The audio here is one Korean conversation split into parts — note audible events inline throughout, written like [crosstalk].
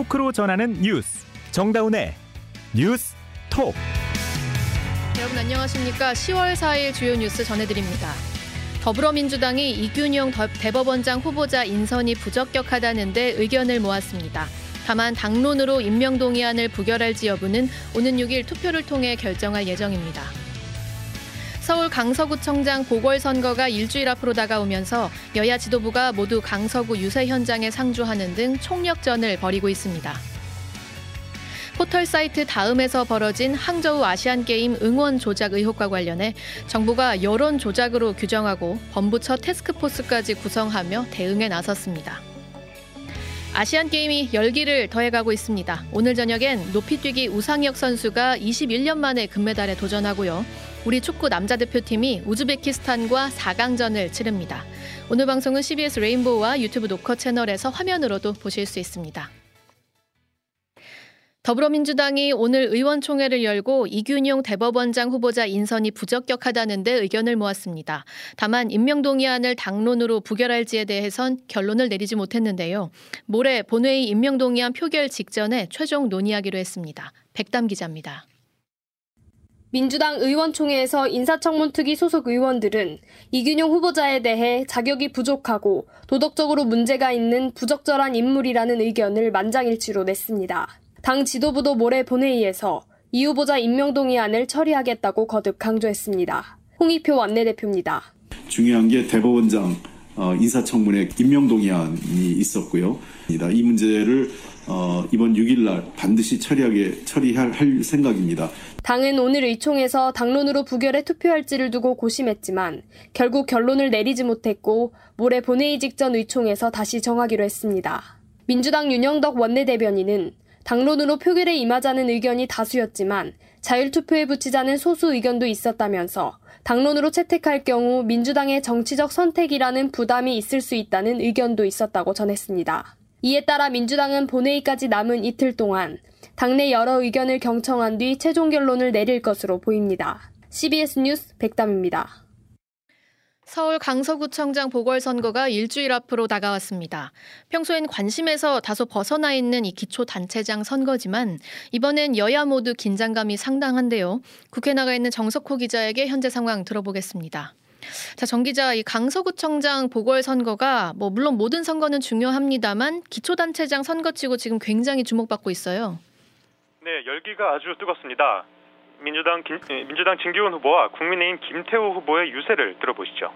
토크로 전하는 뉴스. 정다운의 뉴스 톡. 여러분 안녕하십니까? 10월 4일 주요 뉴스 전해드립니다. 더불어민주당이 이균용 대법원장 후보자 인선이 부적격하다는데 의견을 모았습니다. 다만 당론으로 임명 동의안을 부결할지 여부는 오는 6일 투표를 통해 결정할 예정입니다 서울 강서구청장 보궐선거가 일주일 앞으로 다가오면서 여야 지도부가 모두 강서구 유세 현장에 상주하는 등 총력전을 벌이고 있습니다. 포털 사이트 다음에서 벌어진 항저우 아시안게임 응원 조작 의혹과 관련해 정부가 여론 조작으로 규정하고 범부처 테스크포스까지 구성하며 대응에 나섰습니다. 아시안 게임이 열기를 더해가고 있습니다. 오늘 저녁엔 높이뛰기 우상혁 선수가 21년 만에 금메달에 도전하고요. 우리 축구 남자 대표팀이 우즈베키스탄과 4강전을 치릅니다. 오늘 방송은 CBS 레인보우와 유튜브 노커 채널에서 화면으로도 보실 수 있습니다. 더불어민주당이 오늘 의원총회를 열고 이균용 대법원장 후보자 인선이 부적격하다는데 의견을 모았습니다. 다만 임명동의안을 당론으로 부결할지에 대해선 결론을 내리지 못했는데요. 모레 본회의 임명동의안 표결 직전에 최종 논의하기로 했습니다. 백담 기자입니다. 민주당 의원총회에서 인사청문특위 소속 의원들은 이균용 후보자에 대해 자격이 부족하고 도덕적으로 문제가 있는 부적절한 인물이라는 의견을 만장일치로 냈습니다. 당 지도부도 모레 본회의에서 이 후보자 임명동의안을 처리하겠다고 거듭 강조했습니다. 홍익표 원내대표입니다. 중요한 게 대법원장 어, 인사청문회 임명동의안이 있었고요. 이 문제를 어, 이번 6일 날 반드시 처리하게 처리할 생각입니다. 당은 오늘 의총에서 당론으로 부결에 투표할지를 두고 고심했지만 결국 결론을 내리지 못했고 모레 본회의 직전 의총에서 다시 정하기로 했습니다. 민주당 윤영덕 원내대변인은 당론으로 표결에 임하자는 의견이 다수였지만 자율투표에 붙이자는 소수 의견도 있었다면서 당론으로 채택할 경우 민주당의 정치적 선택이라는 부담이 있을 수 있다는 의견도 있었다고 전했습니다. 이에 따라 민주당은 본회의까지 남은 이틀 동안 당내 여러 의견을 경청한 뒤 최종 결론을 내릴 것으로 보입니다. CBS 뉴스 백담입니다. 서울 강서구청장 보궐선거가 일주일 앞으로 다가왔습니다. 평소엔 관심에서 다소 벗어나 있는 이 기초단체장 선거지만 이번엔 여야 모두 긴장감이 상당한데요. 국회 나가 있는 정석호 기자에게 현재 상황 들어보겠습니다. 자, 정 기자, 이 강서구청장 보궐선거가 뭐 물론 모든 선거는 중요합니다만 기초단체장 선거치고 지금 굉장히 주목받고 있어요. 네, 열기가 아주 뜨겁습니다. 민주당 김, 예, 민주당 진기훈 후보와 국민의힘 김태우 후보의 유세를 들어보시죠.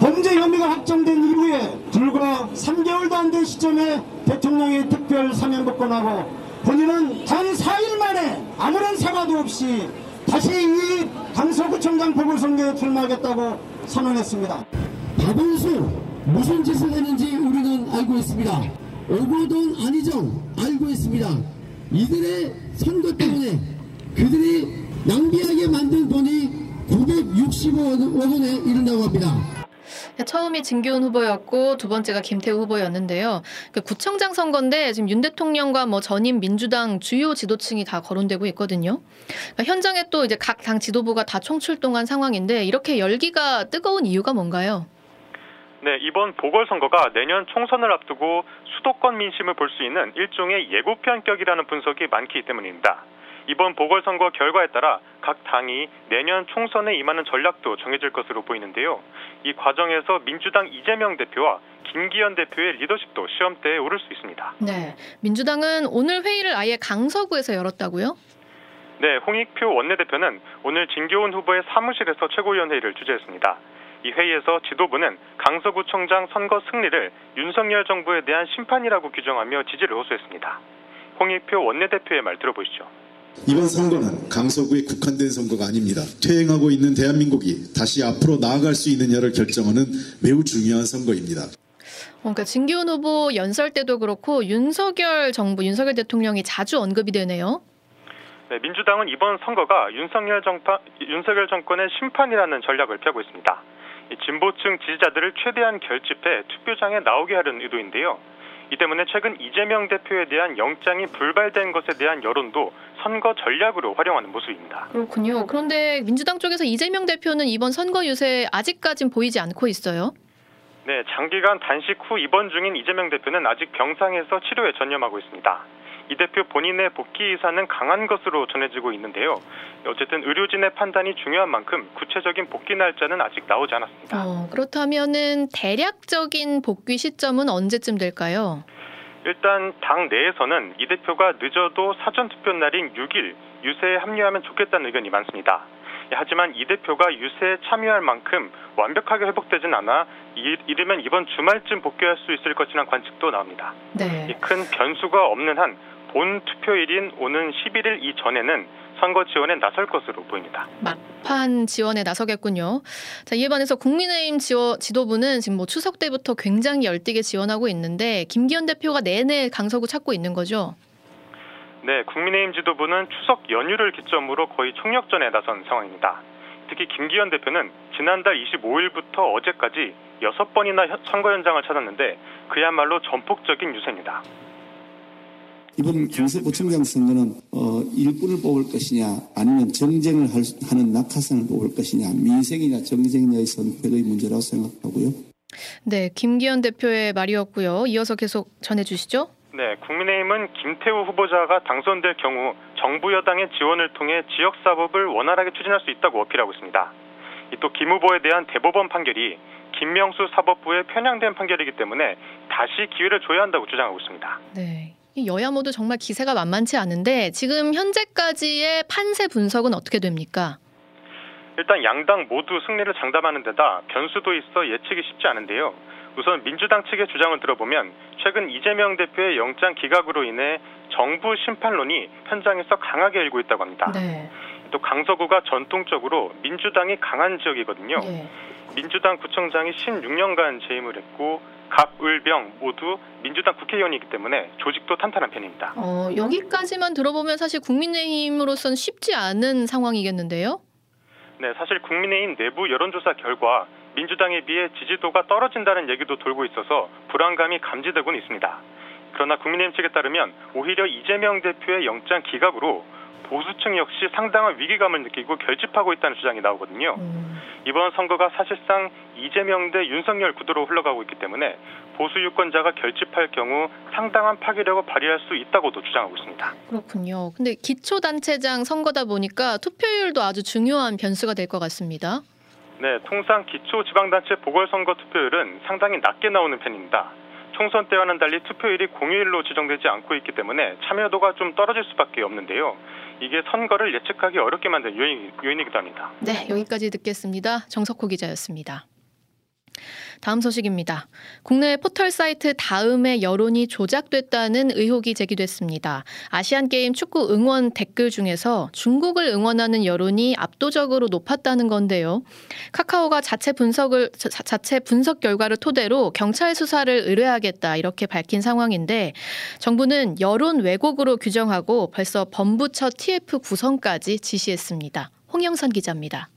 범죄 혐의가 확정된 이후에 불과 3개월도 안 된 시점에 대통령이 특별 사면 복권하고 본인은 단 4일 만에 아무런 사과도 없이 다시 이 강서구청장 보궐선거에 출마하겠다고 선언했습니다. 박원수 무슨 짓을 했는지 우리는 알고 있습니다. 오고돈 아니죠? 알고 있습니다. 이들의 선거 때문에 그들이 낭비하게 만든 돈이 965억 원에 이른다고 합니다. 처음이 진기훈 후보였고 두 번째가 김태우 후보였는데요. 그 구청장 선거인데 지금 윤 대통령과 뭐 전임 민주당 주요 지도층이 다 거론되고 있거든요. 그러니까 현장에 또 이제 각 당 지도부가 다 총출동한 상황인데 이렇게 열기가 뜨거운 이유가 뭔가요? 네, 이번 보궐선거가 내년 총선을 앞두고 수도권 민심을 볼 수 있는 일종의 예고편격이라는 분석이 많기 때문입니다. 이번 보궐선거 결과에 따라 각 당이 내년 총선에 임하는 전략도 정해질 것으로 보이는데요. 이 과정에서 민주당 이재명 대표와 김기현 대표의 리더십도 시험대에 오를 수 있습니다. 네. 민주당은 오늘 회의를 아예 강서구에서 열었다고요? 네, 홍익표 원내대표는 오늘 진교훈 후보의 사무실에서 최고위원회의를 주재했습니다. 이 회의에서 지도부는 강서구청장 선거 승리를 윤석열 정부에 대한 심판이라고 규정하며 지지를 호소했습니다. 홍익표 원내대표의 말 들어보시죠. 이번 선거는 강서구에 국한된 선거가 아닙니다. 퇴행하고 있는 대한민국이 다시 앞으로 나아갈 수 있는 여를 결정하는 매우 중요한 선거입니다. 그러니까 진기훈 후보 연설 때도 그렇고 윤석열 정부, 윤석열 대통령이 자주 언급이 되네요. 네, 민주당은 이번 선거가 윤석열, 정파, 윤석열 정권의 심판이라는 전략을 펴고 있습니다. 진보층 지지자들을 최대한 결집해 투표장에 나오게 하려는 의도인데요. 이 때문에 최근 이재명 대표에 대한 영장이 불발된 것에 대한 여론도 선거 전략으로 활용하는 모습입니다. 그렇군요. 그런데 민주당 쪽에서 이재명 대표는 이번 선거 유세 아직까진 보이지 않고 있어요. 네, 장기간 단식 후 입원 중인 이재명 대표는 아직 병상에서 치료에 전념하고 있습니다. 이 대표 본인의 복귀 의사는 강한 것으로 전해지고 있는데요. 어쨌든 의료진의 판단이 중요한 만큼 구체적인 복귀 날짜는 아직 나오지 않았습니다. 어, 그렇다면은 대략적인 복귀 시점은 언제쯤 될까요? 일단 당 내에서는 이 대표가 늦어도 사전 투표 날인 6일 유세에 합류하면 좋겠다는 의견이 많습니다. 하지만 이 대표가 유세에 참여할 만큼 완벽하게 회복되진 않아 이르면 이번 주말쯤 복귀할 수 있을 것이라는 관측도 나옵니다. 네. 큰 변수가 없는 한 본 투표일인 오는 11일 이전에는 선거 지원에 나설 것으로 보입니다. 막판 지원에 나서겠군요. 자, 이에 반해서 국민의힘 지워, 지도부는 지금 뭐 추석 때부터 굉장히 열띠게 지원하고 있는데 김기현 대표가 내내 강서구 찾고 있는 거죠. 네, 국민의힘 지도부는 추석 연휴를 기점으로 거의 총력전에 나선 상황입니다. 특히 김기현 대표는 지난달 25일부터 어제까지 6번이나 선거 현장을 찾았는데 그야말로 전폭적인 유세입니다. 이번 경세구청장 선거는 어, 일꾼을 뽑을 것이냐 아니면 정쟁을 할, 하는 낙하산을 뽑을 것이냐 민생이냐 정쟁이냐의 선택의 문제라고 생각하고요. 네, 김기현 대표의 말이었고요. 이어서 계속 전해주시죠. 네, 국민의힘은 김태우 후보자가 당선될 경우 정부 여당의 지원을 통해 지역 사법을 원활하게 추진할 수 있다고 어필하고 있습니다. 또 김 후보에 대한 대법원 판결이 김명수 사법부의 편향된 판결이기 때문에 다시 기회를 줘야 한다고 주장하고 있습니다. 네. 여야 모두 정말 기세가 만만치 않은데 지금 현재까지의 판세 분석은 어떻게 됩니까? 일단 양당 모두 승리를 장담하는 데다 변수도 있어 예측이 쉽지 않은데요. 우선 민주당 측의 주장을 들어보면 최근 이재명 대표의 영장 기각으로 인해 정부 심판론이 현장에서 강하게 일고 있다고 합니다. 네. 또 강서구가 전통적으로 민주당이 강한 지역이거든요. 네. 민주당 구청장이 16년간 재임을 했고 각 을병 모두 민주당 국회의원이기 때문에 조직도 탄탄한 편입니다. 어, 여기까지만 들어보면 사실 국민의힘으로서는 쉽지 않은 상황이겠는데요. 네, 사실 국민의힘 내부 여론조사 결과 민주당에 비해 지지도가 떨어진다는 얘기도 돌고 있어서 불안감이 감지되고는 있습니다. 그러나 국민의힘 측에 따르면 오히려 이재명 대표의 영장 기각으로 보수층 역시 상당한 위기감을 느끼고 결집하고 있다는 주장이 나오거든요. 음. 이번 선거가 사실상 이재명 대 윤석열 구도로 흘러가고 있기 때문에 보수 유권자가 결집할 경우 상당한 파괴력을 발휘할 수 있다고도 주장하고 있습니다. 그렇군요. 근데 기초단체장 선거다 보니까 투표율도 아주 중요한 변수가 될 것 같습니다. 네, 통상 기초 지방단체 보궐선거 투표율은 상당히 낮게 나오는 편입니다. 총선 때와는 달리 투표율이 공휴일로 지정되지 않고 있기 때문에 참여도가 좀 떨어질 수밖에 없는데요. 이게 선거를 예측하기 어렵게 만든 요인, 요인이기도 합니다. 네, 여기까지 듣겠습니다. 정석호 기자였습니다. 다음 소식입니다. 국내 포털 사이트 다음에 여론이 조작됐다는 의혹이 제기됐습니다. 아시안 게임 축구 응원 댓글 중에서 중국을 응원하는 여론이 압도적으로 높았다는 건데요. 카카오가 자체 분석을 자, 체 분석 결과를 토대로 경찰 수사를 의뢰하겠다 이렇게 밝힌 상황인데 정부는 여론 왜곡으로 규정하고 벌써 범부처 TF 구성까지 지시했습니다. 홍영선 기자입니다.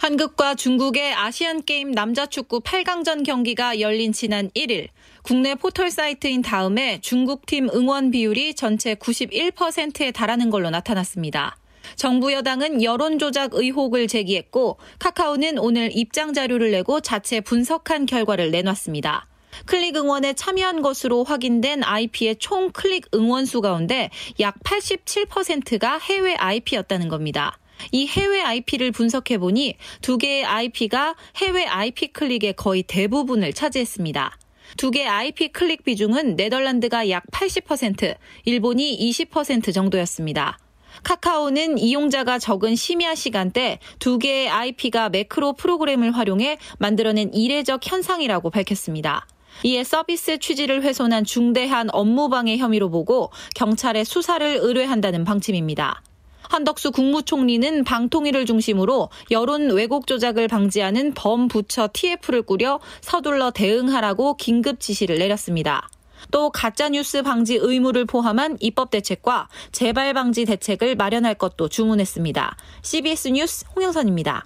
한국과 중국의 아시안게임 남자축구 8강전 경기가 열린 지난 1일 국내 포털 사이트인 다음에 중국팀 응원 비율이 전체 91%에 달하는 걸로 나타났습니다. 정부 여당은 여론조작 의혹을 제기했고 카카오는 오늘 입장 자료를 내고 자체 분석한 결과를 내놨습니다. 클릭 응원에 참여한 것으로 확인된 IP의 총 클릭 응원 수 가운데 약 87%가 해외 IP였다는 겁니다. 이 해외 IP를 분석해 보니 두 개의 IP가 해외 IP 클릭의 거의 대부분을 차지했습니다. 두 개의 IP 클릭 비중은 네덜란드가 약 80%, 일본이 20% 정도였습니다. 카카오는 이용자가 적은 심야 시간대 두 개의 IP가 매크로 프로그램을 활용해 만들어낸 이례적 현상이라고 밝혔습니다. 이에 서비스 취지를 훼손한 중대한 업무방해 혐의로 보고 경찰에 수사를 의뢰한다는 방침입니다. 한덕수 국무총리는 방통위를 중심으로 여론 왜곡 조작을 방지하는 범부처 TF를 꾸려 서둘러 대응하라고 긴급 지시를 내렸습니다. 또 가짜뉴스 방지 의무를 포함한 입법 대책과 재발 방지 대책을 마련할 것도 주문했습니다. CBS 뉴스 홍영선입니다.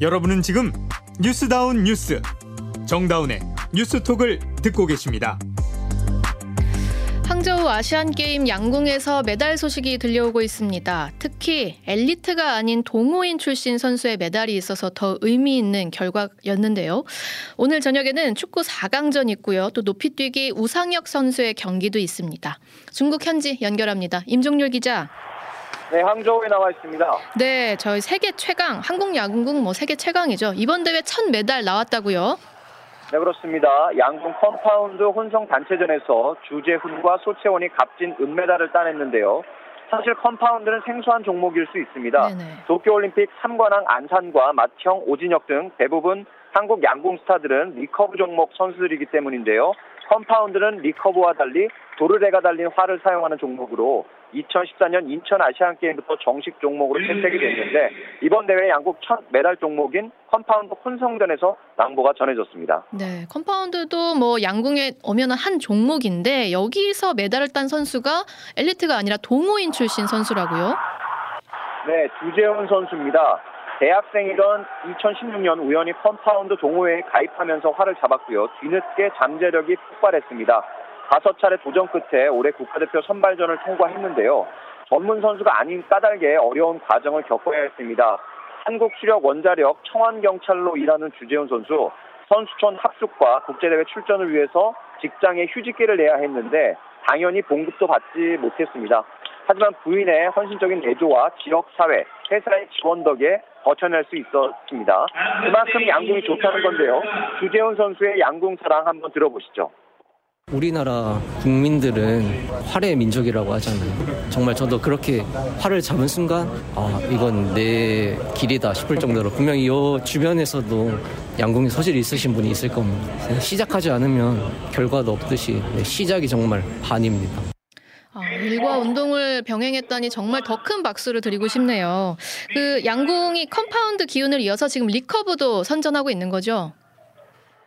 여러분은 지금 뉴스다운 뉴스 정다운의 뉴스톡을 듣고 계십니다. 항저우 아시안 게임 양궁에서 메달 소식이 들려오고 있습니다. 특히 엘리트가 아닌 동호인 출신 선수의 메달이 있어서 더 의미 있는 결과였는데요. 오늘 저녁에는 축구 4강전 있고요. 또 높이뛰기 우상혁 선수의 경기도 있습니다. 중국 현지 연결합니다. 임종률 기자. 네, 항저우에 나와 있습니다. 네, 저희 세계 최강, 한국 야구국 뭐 세계 최강이죠. 이번 대회 첫 메달 나왔다고요? 네, 그렇습니다. 양궁 컴파운드 혼성 단체전에서 주재훈과 소채원이 값진 은메달을 따냈는데요. 사실 컴파운드는 생소한 종목일 수 있습니다. 네네. 도쿄올림픽 3관왕 안산과 맏형 오진혁 등 대부분 한국 양궁 스타들은 리커브 종목 선수들이기 때문인데요. 컴파운드는 리커브와 달리 도르래가 달린 활을 사용하는 종목으로 2014년 인천 아시안 게임부터 정식 종목으로 채택이 됐는데 이번 대회 양궁 첫 메달 종목인 컴파운드 혼성전에서 낭보가 전해졌습니다. 네, 컴파운드도 뭐 양궁에 오면 한 종목인데 여기서 메달을 딴 선수가 엘리트가 아니라 동호인 출신 선수라고요? 네, 주재훈 선수입니다. 대학생이던 2016년 우연히 컴파운드 동호회에 가입하면서 활을 잡았고요. 뒤늦게 잠재력이 폭발했습니다. 다섯 차례 도전 끝에 올해 국가대표 선발전을 통과했는데요. 전문 선수가 아닌 까닭에 어려운 과정을 겪어야 했습니다. 한국 수력 원자력 청안 경찰로 일하는 주재훈 선수 선수촌 합숙과 국제대회 출전을 위해서 직장에 휴직기를 내야 했는데 당연히 봉급도 받지 못했습니다. 하지만 부인의 헌신적인 애조와 지역사회, 회사의 지원 덕에 버텨낼 수 있었습니다. 그만큼 양궁이 좋다는 건데요. 주재훈 선수의 양궁 사랑 한번 들어보시죠. 우리나라 국민들은 활의 민족이라고 하잖아요. 정말 저도 그렇게 활을 잡은 순간, 아, 이건 내 길이다 싶을 정도로 분명히 이 주변에서도 양궁에 소질이 있으신 분이 있을 겁니다. 시작하지 않으면 결과도 없듯이 네, 시작이 정말 반입니다. 아, 일과 운동을 병행했다니 정말 더 큰 박수를 드리고 싶네요. 그 양궁이 컴파운드 기운을 이어서 지금 리커브도 선전하고 있는 거죠?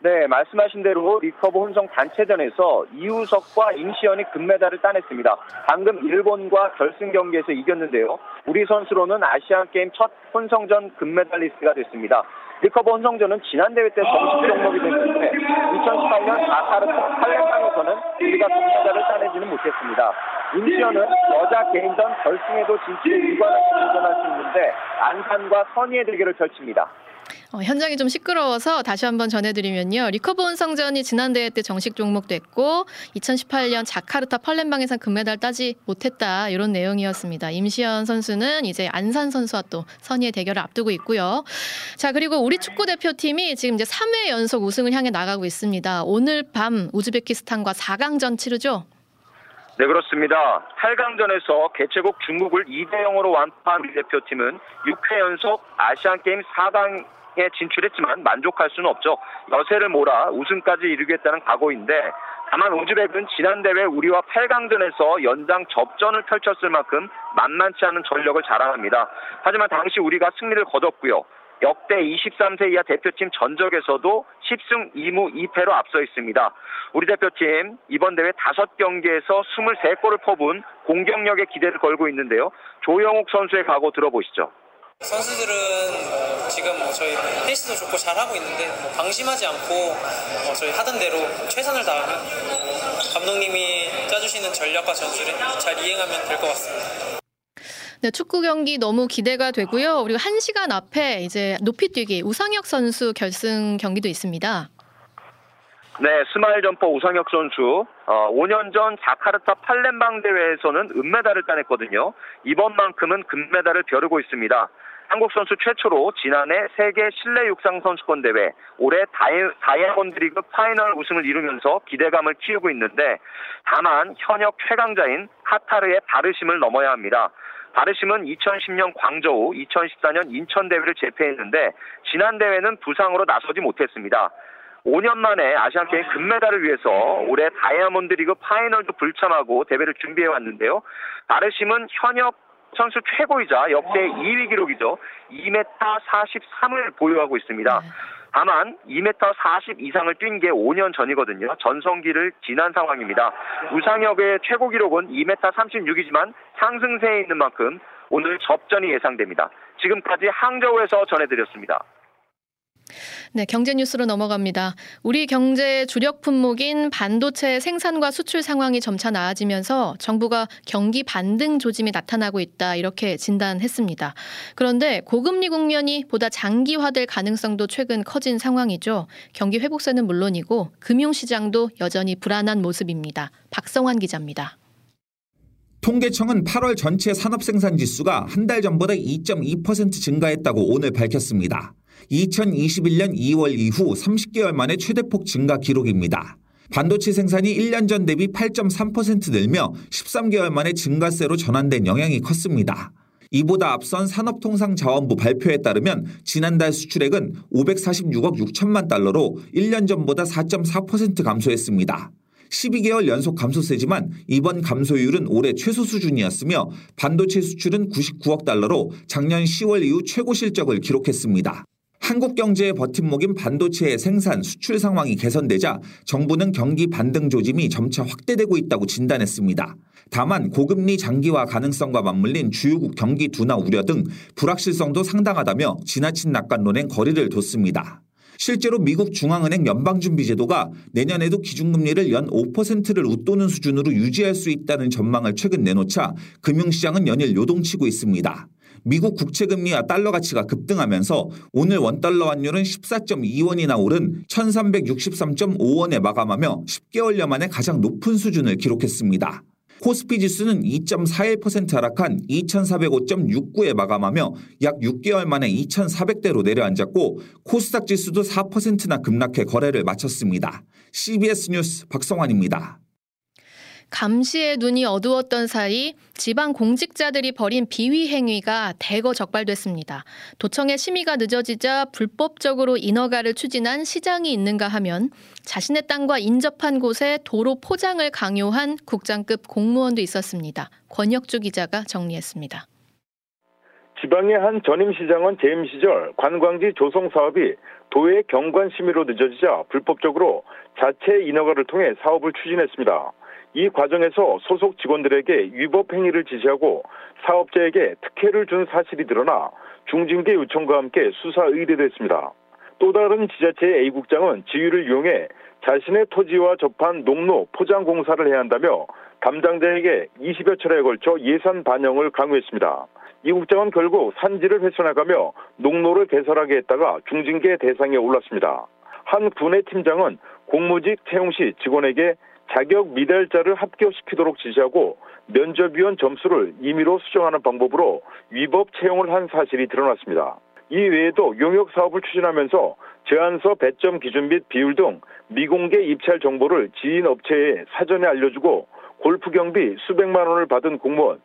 네, 말씀하신 대로 리커브 혼성 단체전에서 이우석과 임시현이 금메달을 따냈습니다. 방금 일본과 결승 경기에서 이겼는데요. 우리 선수로는 아시안 게임 첫 혼성전 금메달리스트가 됐습니다. 리커브 혼성전은 지난 대회 때 정식 종목이 됐는데 2018년 자카르타 팔렘방에서는 우리가 금메달을 따내지는 못했습니다. 임시현은 여자 개인전 결승에도 진출해 2관왕에 도전할 수 있는데 안산과 선의의 대결을 펼칩니다. 어, 현장이 좀 시끄러워서 다시 한번 전해드리면요. 리커브 혼성전이 지난 대회 때 정식 종목됐고 2018년 자카르타 팔렘방에서 금메달 따지 못했다 이런 내용이었습니다. 임시현 선수는 이제 안산 선수와 또 선의의 대결을 앞두고 있고요. 자 그리고 우리 축구 대표팀이 지금 이제 3회 연속 우승을 향해 나가고 있습니다. 오늘 밤 우즈베키스탄과 4강전 치르죠. 네, 그렇습니다. 8강전에서 개최국 중국을 2대 0으로 완파한 대표팀은 6회 연속 아시안 게임 4강 에 진출했지만 만족할 수는 없죠. 여세를 몰아 우승까지 이루겠다는 각오인데 다만 우즈벡은 지난 대회 우리와 8강전에서 연장 접전을 펼쳤을 만큼 만만치 않은 전력을 자랑합니다. 하지만 당시 우리가 승리를 거뒀고요. 역대 23세 이하 대표팀 전적에서도 10승 2무 2패로 앞서 있습니다. 우리 대표팀 이번 대회 5경기에서 23골을 퍼본 공격력에 기대를 걸고 있는데요. 조영욱 선수의 각오 들어보시죠. 선수들은 뭐 지금 뭐 저희 페이스도 좋고 잘하고 있는데 뭐 방심하지 않고 뭐 저희 하던 대로 최선을 다하면 감독님이 짜주시는 전략과 전술을 잘 이행하면 될 것 같습니다. 네, 축구 경기 너무 기대가 되고요. 그리고 1시간 앞에 이제 높이뛰기 우상혁 선수 결승 경기도 있습니다. 네, 스마일 점퍼 우상혁 선수 어, 5년 전 자카르타 팔렘방 대회에서는 은메달을 따냈거든요. 이번만큼은 금메달을 벼르고 있습니다. 한국 선수 최초로 지난해 세계 실내 육상 선수권 대회 올해 다이아몬드 리그 파이널 우승을 이루면서 기대감을 키우고 있는데 다만 현역 최강자인 카타르의 바르심을 넘어야 합니다. 바르심은 2010년 광저우, 2014년 인천 대회를 제패했는데 지난 대회는 부상으로 나서지 못했습니다. 5년 만에 아시안 게임 금메달을 위해서 올해 다이아몬드 리그 파이널도 불참하고 대회를 준비해 왔는데요. 바르심은 현역 선수 최고이자 역대 2위 기록이죠. 2m 43을 보유하고 있습니다. 다만 2m 40 이상을 뛴 게 5년 전이거든요. 전성기를 지난 상황입니다. 우상혁의 최고 기록은 2m 36이지만 상승세에 있는 만큼 오늘 접전이 예상됩니다. 지금까지 항저우에서 전해드렸습니다. 네, 경제 뉴스로 넘어갑니다. 우리 경제의 주력 품목인 반도체 생산과 수출 상황이 점차 나아지면서 정부가 경기 반등 조짐이 나타나고 있다 이렇게 진단했습니다. 그런데 고금리 국면이 보다 장기화될 가능성도 최근 커진 상황이죠. 경기 회복세는 물론이고 금융시장도 여전히 불안한 모습입니다. 박성환 기자입니다. 통계청은 8월 전체 산업생산 지수가 한 달 전보다 2.2% 증가했다고 오늘 밝혔습니다. 2021년 2월 이후 30개월 만에 최대폭 증가 기록입니다. 반도체 생산이 1년 전 대비 8.3% 늘며 13개월 만에 증가세로 전환된 영향이 컸습니다. 이보다 앞선 산업통상자원부 발표에 따르면 지난달 수출액은 546억 6천만 달러로 1년 전보다 4.4% 감소했습니다. 12개월 연속 감소세지만 이번 감소율은 올해 최소 수준이었으며 반도체 수출은 99억 달러로 작년 10월 이후 최고 실적을 기록했습니다. 한국 경제의 버팀목인 반도체의 생산, 수출 상황이 개선되자 정부는 경기 반등 조짐이 점차 확대되고 있다고 진단했습니다. 다만 고금리 장기화 가능성과 맞물린 주요국 경기 둔화 우려 등 불확실성도 상당하다며 지나친 낙관론엔 거리를 뒀습니다. 실제로 미국 중앙은행 연방준비제도가 내년에도 기준금리를 연 5%를 웃도는 수준으로 유지할 수 있다는 전망을 최근 내놓자 금융시장은 연일 요동치고 있습니다. 미국 국채 금리와 달러 가치가 급등하면서 오늘 원달러 환율은 14.2원이나 오른 1363.5원에 마감하며 10개월여 만에 가장 높은 수준을 기록했습니다. 코스피 지수는 2.41% 하락한 2405.69에 마감하며 약 6개월 만에 2400대로 내려앉았고 코스닥 지수도 4%나 급락해 거래를 마쳤습니다. CBS 뉴스 박성환입니다. 감시의 눈이 어두웠던 사이 지방 공직자들이 벌인 비위 행위가 대거 적발됐습니다. 도청의 심의가 늦어지자 불법적으로 인허가를 추진한 시장이 있는가 하면 자신의 땅과 인접한 곳에 도로 포장을 강요한 국장급 공무원도 있었습니다. 권혁주 기자가 정리했습니다. 지방의 한 전임 시장은 재임 시절 관광지 조성 사업이 도의 경관 심의로 늦어지자 불법적으로 자체 인허가를 통해 사업을 추진했습니다. 이 과정에서 소속 직원들에게 위법 행위를 지시하고 사업자에게 특혜를 준 사실이 드러나 중징계 요청과 함께 수사 의뢰됐습니다. 또 다른 지자체의 A국장은 지위를 이용해 자신의 토지와 접한 농로 포장 공사를 해야 한다며 담당자에게 20여 차례에 걸쳐 예산 반영을 강요했습니다. 이 국장은 결국 산지를 훼손해가며 농로를 개설하게 했다가 중징계 대상에 올랐습니다. 한 군의 팀장은 공무직 채용 시 직원에게 자격 미달자를 합격시키도록 지시하고 면접위원 점수를 임의로 수정하는 방법으로 위법 채용을 한 사실이 드러났습니다. 이 외에도 용역 사업을 추진하면서 제안서 배점 기준 및 비율 등 미공개 입찰 정보를 지인 업체에 사전에 알려주고 골프 경비 수백만 원을 받은 공무원,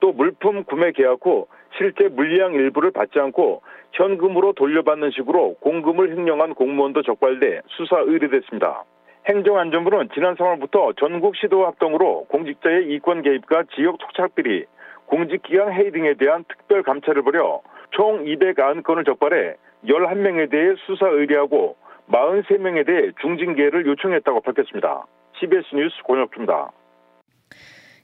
또 물품 구매 계약 후 실제 물량 일부를 받지 않고 현금으로 돌려받는 식으로 공금을 횡령한 공무원도 적발돼 수사 의뢰됐습니다. 행정안전부는 지난 3월부터 전국 시도 합동으로 공직자의 이권 개입과 지역 토착비리, 공직기강 해이 등에 대한 특별 감찰을 벌여 총 290건을 적발해 11명에 대해 수사 의뢰하고 43명에 대해 중징계를 요청했다고 밝혔습니다. CBS 뉴스 권혁주입니다.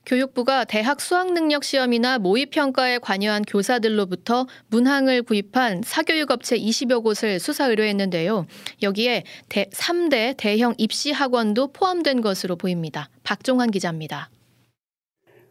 교육부가 대학 수학능력 시험이나 모의평가에 관여한 교사들로부터 문항을 구입한 사교육업체 20여 곳을 수사 의뢰했는데요. 여기에 3대 대형 입시 학원도 포함된 것으로 보입니다. 박종환 기자입니다.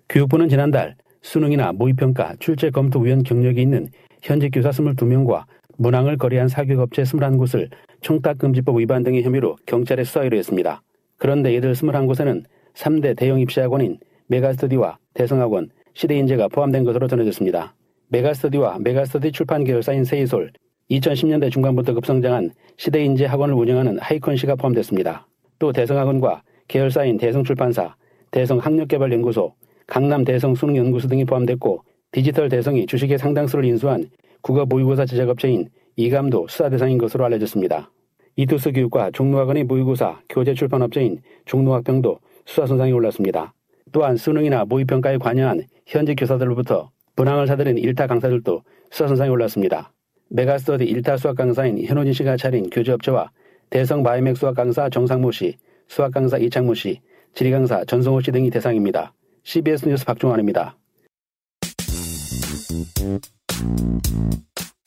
교육부는 지난달 수능이나 모의평가 출제 검토 위원 경력이 있는 현직 교사 22명과 문항을 거래한 사교육업체 21곳을 청탁금지법 위반 등의 혐의로 경찰에 수사 의뢰했습니다. 그런데 이들 21곳에는 3대 대형 입시학원인 메가스터디와 대성학원, 시대인재가 포함된 것으로 전해졌습니다. 메가스터디와 메가스터디 출판 계열사인 세이솔, 2010년대 중반부터 급성장한 시대인재 학원을 운영하는 하이컨시가 포함됐습니다. 또 대성학원과 계열사인 대성출판사, 대성학력개발연구소, 강남 대성수능연구소 등이 포함됐고 디지털 대성이 주식의 상당수를 인수한 국어 모의고사 제작업체인 이감도 수사 대상인 것으로 알려졌습니다. 이투스 교육과 종로학원의 모의고사 교재 출판업체인 종로학평도 수사 선상에 올랐습니다. 또한 수능이나 모의평가에 관여한 현직 교사들로부터 문항을 사들인 일타 강사들도 수사선상에 올랐습니다. 메가스터디 일타 수학 강사인 현우진 씨가 차린 교재업체와 대성 마이맥 수학 강사 정상모 씨, 수학 강사 이창모 씨, 지리 강사 전성호 씨 등이 대상입니다. CBS 뉴스 박종환입니다.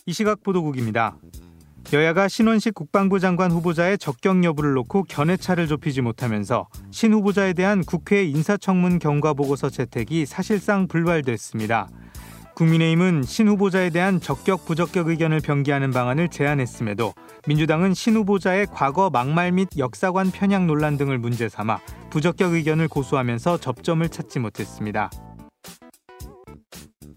이 시각 보도국입니다. 여야가 신원식 국방부 장관 후보자의 적격 여부를 놓고 견해차를 좁히지 못하면서 신 후보자에 대한 국회 인사청문 경과 보고서 채택이 사실상 불발됐습니다. 국민의힘은 신 후보자에 대한 적격 부적격 의견을 병기하는 방안을 제안했음에도 민주당은 신 후보자의 과거 막말 및 역사관 편향 논란 등을 문제 삼아 부적격 의견을 고수하면서 접점을 찾지 못했습니다.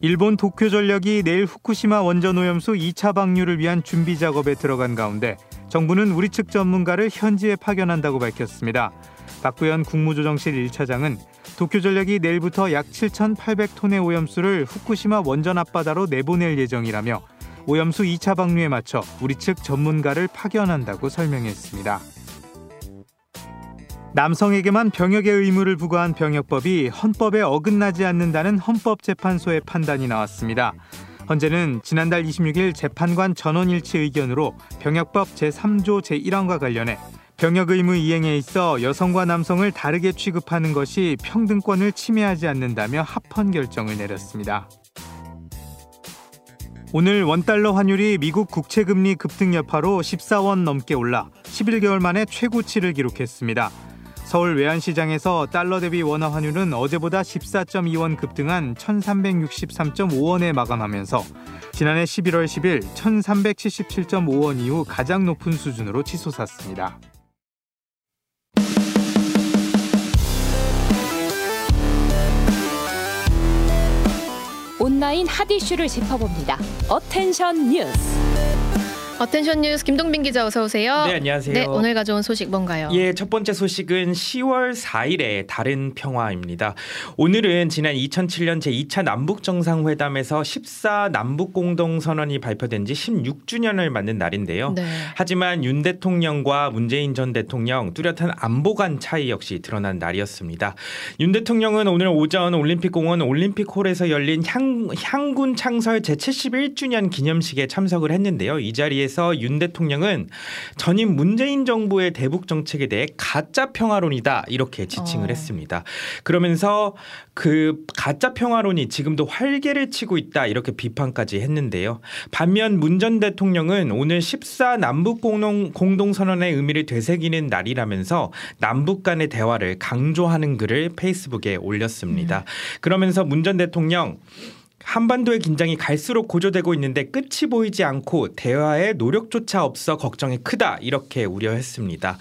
일본 도쿄 전력이 내일 후쿠시마 원전 오염수 2차 방류를 위한 준비 작업에 들어간 가운데 정부는 우리 측 전문가를 현지에 파견한다고 밝혔습니다. 박구현 국무조정실 1차장은 도쿄 전력이 내일부터 약 7,800톤의 오염수를 후쿠시마 원전 앞바다로 내보낼 예정이라며 오염수 2차 방류에 맞춰 우리 측 전문가를 파견한다고 설명했습니다. 남성에게만 병역의 의무를 부과한 병역법이 헌법에 어긋나지 않는다는 헌법재판소의 판단이 나왔습니다. 헌재는 지난달 26일 재판관 전원일치 의견으로 병역법 제3조 제1항과 관련해 병역 의무 이행에 있어 여성과 남성을 다르게 취급하는 것이 평등권을 침해하지 않는다며 합헌 결정을 내렸습니다. 오늘 원달러 환율이 미국 국채 금리 급등 여파로 14원 넘게 올라 11개월 만에 최고치를 기록했습니다. 서울 외환시장에서 달러 대비 원화 환율은 어제보다 14.2원 급등한 1363.5원에 마감하면서 지난해 11월 10일 1377.5원 이후 가장 높은 수준으로 치솟았습니다. 온라인 핫 이슈를 짚어봅니다. 어텐션 뉴스. 어텐션 뉴스 김동빈 기자 어서 오세요. 네, 안녕하세요. 네, 오늘 가져온 소식 뭔가요? 예, 첫 번째 소식은 10월 4일의 다른 평화입니다. 오늘은 지난 2007년 제2차 남북 정상회담에서 10·4 남북 공동 선언이 발표된 지 16주년을 맞는 날인데요. 네. 하지만 윤 대통령과 문재인 전 대통령 뚜렷한 안보관 차이 역시 드러난 날이었습니다. 윤 대통령은 오늘 오전 올림픽공원 올림픽홀에서 열린 향, 향군 창설 제71주년 기념식에 참석을 했는데요. 이 자리에 자리에서 윤 대통령은 전임 문재인 정부의 대북 정책에 대해 가짜 평화론이다 이렇게 지칭을 어. 했습니다. 그러면서 그 가짜 평화론이 지금도 활개를 치고 있다 이렇게 비판까지 했는데요. 반면 문 전 대통령은 오늘 14 남북 공동 공동 선언의 의미를 되새기는 날이라면서 남북 간의 대화를 강조하는 글을 페이스북에 올렸습니다. 음. 그러면서 문 전 대통령 한반도의 긴장이 갈수록 고조되고 있는데 끝이 보이지 않고 대화의 노력조차 없어 걱정이 크다 이렇게 우려했습니다.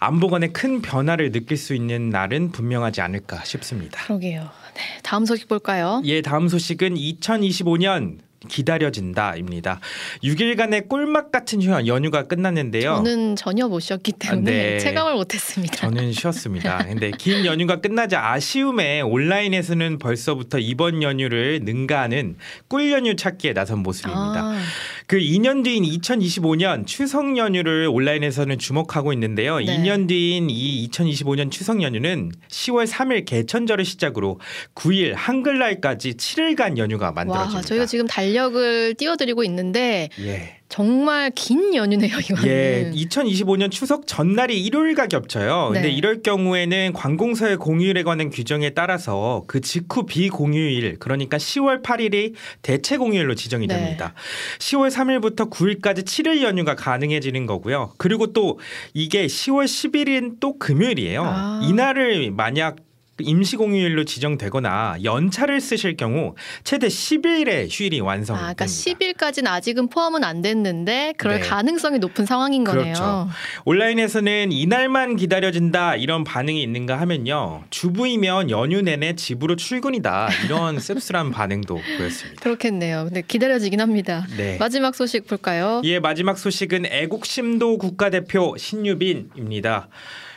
안보관의 큰 변화를 느낄 수 있는 날은 분명하지 않을까 싶습니다. 그러게요. 네, 다음 소식 볼까요? 예, 다음 소식은 2025년 기다려진다입니다. 6일간의 꿀맛 같은 연휴가 끝났는데요. 저는 전혀 못 쉬었기 때문에 네. 체감을 못했습니다. 저는 쉬었습니다. 근데 긴 연휴가 끝나자 아쉬움에 온라인에서는 벌써부터 이번 연휴를 능가하는 꿀 연휴 찾기에 나선 모습입니다. 아. 그 2년 뒤인 2025년 추석 연휴를 온라인에서는 주목하고 있는데요. 네. 2년 뒤인 이 2025년 추석 연휴는 10월 3일 개천절을 시작으로 9일 한글날까지 7일간 연휴가 만들어집니다. 와, 저희가 지금 달력을 띄워드리고 있는데 예. 정말 긴 연휴네요, 이거는. 예, 2025년 추석 전날이 일요일과 겹쳐요. 근데 네. 이럴 경우에는 관공서의 공휴일에 관한 규정에 따라서 그 직후 비공휴일, 그러니까 10월 8일이 대체 공휴일로 지정이 네. 됩니다. 네. 10월 3일부터 9일까지 7일 연휴가 가능해지는 거고요. 그리고 또 이게 10월 10일인 또 금요일이에요. 아. 이날을 만약 임시공휴일로 지정되거나 연차를 쓰실 경우 최대 10일의 휴일이 완성됩니다. 아, 그러니까 10일까지는 아직은 포함은 안 됐는데 그럴 네. 가능성이 높은 상황인 거네요. 그렇죠. 온라인에서는 이날만 기다려진다 이런 반응이 있는가 하면요. 주부이면 연휴 내내 집으로 출근이다 이런 [laughs] 씁쓸한 반응도 보였습니다. 그렇겠네요. 근데 기다려지긴 합니다. 네. 마지막 소식 볼까요? 예, 마지막 소식은 애국심도 국가대표 신유빈입니다.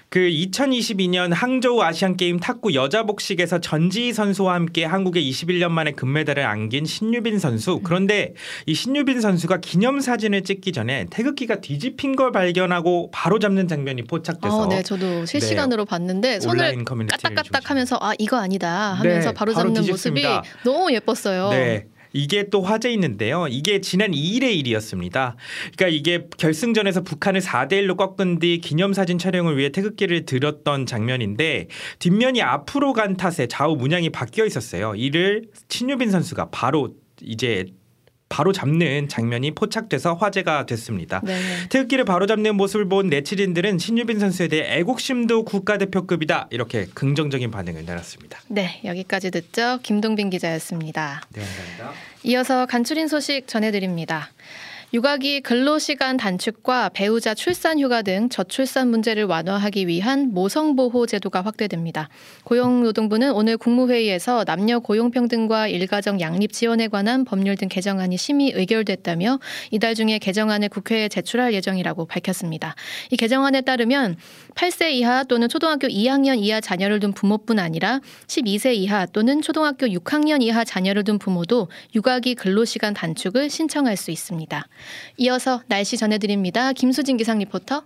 그 2022년 항저우 아시안 게임 탁구 여자 복식에서 전지희 선수와 함께 한국의 21년 만에 금메달을 안긴 신유빈 선수. 그런데 이 신유빈 선수가 기념 사진을 찍기 전에 태극기가 뒤집힌 걸 발견하고 바로 잡는 장면이 포착돼서 어, 네, 저도 실시간으로 네. 봤는데 손을 까딱까딱하면서 아 이거 아니다 하면서 네, 바로 잡는 바로 모습이 너무 예뻤어요. 네. 이게 또 화제 있는데요. 이게 지난 2일의 일이었습니다. 그러니까 이게 결승전에서 북한을 4대 1로 꺾은 뒤 기념사진 촬영을 위해 태극기를 들었던 장면인데 뒷면이 앞으로 간 탓에 좌우 문양이 바뀌어 있었어요. 이를 신유빈 선수가 바로 이제 바로 잡는 장면이 포착돼서 화제가 됐습니다. 네. 태극기를 바로 잡는 모습을 본 네티즌들은 신유빈 선수에 대해 애국심도 국가대표급이다 이렇게 긍정적인 반응을 내놨습니다. 네, 여기까지 듣죠. 김동빈 기자였습니다. 네, 감사합니다. 이어서 간추린 소식 전해드립니다. 육아기 근로시간 단축과 배우자 출산 휴가 등 저출산 문제를 완화하기 위한 모성보호 제도가 확대됩니다. 고용노동부는 오늘 국무회의에서 남녀 고용평등과 일가정 양립 지원에 관한 법률 등 개정안이 심의 의결됐다며 이달 중에 개정안을 국회에 제출할 예정이라고 밝혔습니다. 이 개정안에 따르면 8세 이하 또는 초등학교 2학년 이하 자녀를 둔 부모뿐 아니라 12세 이하 또는 초등학교 6학년 이하 자녀를 둔 부모도 육아기 근로시간 단축을 신청할 수 있습니다. 이어서 날씨 전해드립니다. 김수진 기상 리포터.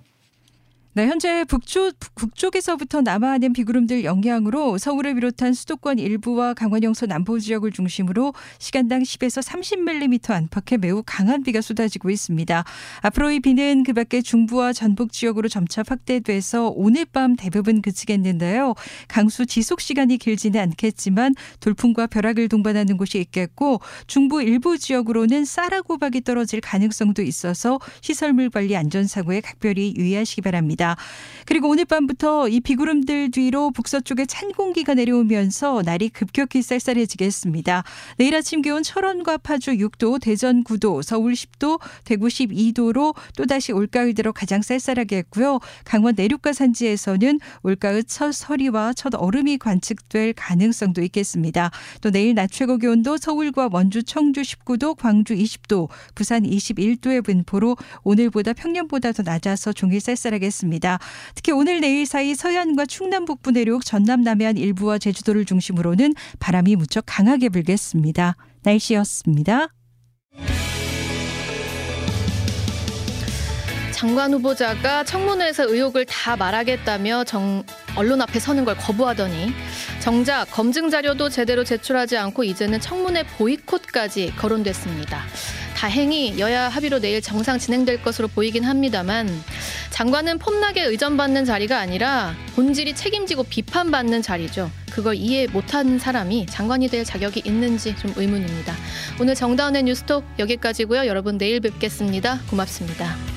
네, 현재 북쪽, 북쪽에서부터 남하하는 비구름들 영향으로 서울을 비롯한 수도권 일부와 강원 영서 남부 지역을 중심으로 시간당 10에서 30mm 안팎의 매우 강한 비가 쏟아지고 있습니다. 앞으로 이 비는 그 밖에 중부와 전북 지역으로 점차 확대돼서 오늘 밤 대부분 그치겠는데요. 강수 지속 시간이 길지는 않겠지만 돌풍과 벼락을 동반하는 곳이 있겠고 중부 일부 지역으로는 쌀하고박이 떨어질 가능성도 있어서 시설물 관리 안전사고에 각별히 유의하시기 바랍니다. 그리고 오늘 밤부터 이 비구름들 뒤로 북서쪽에 찬 공기가 내려오면서 날이 급격히 쌀쌀해지겠습니다. 내일 아침 기온 철원과 파주 6도, 대전 9도, 서울 10도, 대구 12도로 또다시 올가을 들어 가장 쌀쌀하겠고요. 강원 내륙과 산지에서는 올가을 첫 서리와 첫 얼음이 관측될 가능성도 있겠습니다. 또 내일 낮 최고 기온도 서울과 원주, 청주 19도, 광주 20도, 부산 21도의 분포로 오늘보다 평년보다 더 낮아서 종일 쌀쌀하겠습니다. 특히 오늘 내일 사이 서해안과 충남 북부 내륙, 전남 남해안 일부와 제주도를 중심으로는 바람이 무척 강하게 불겠습니다. 날씨였습니다. 장관 후보자가 청문회에서 의혹을 다 말하겠다며 정, 언론 앞에 서는 걸 거부하더니 정작 검증 자료도 제대로 제출하지 않고 이제는 청문회 보이콧까지 거론됐습니다. 다행히 여야 합의로 내일 정상 진행될 것으로 보이긴 합니다만 장관은 폼나게 의전받는 자리가 아니라 본질이 책임지고 비판받는 자리죠. 그걸 이해 못한 사람이 장관이 될 자격이 있는지 좀 의문입니다. 오늘 정다운의 뉴스톡 여기까지고요. 여러분 내일 뵙겠습니다. 고맙습니다.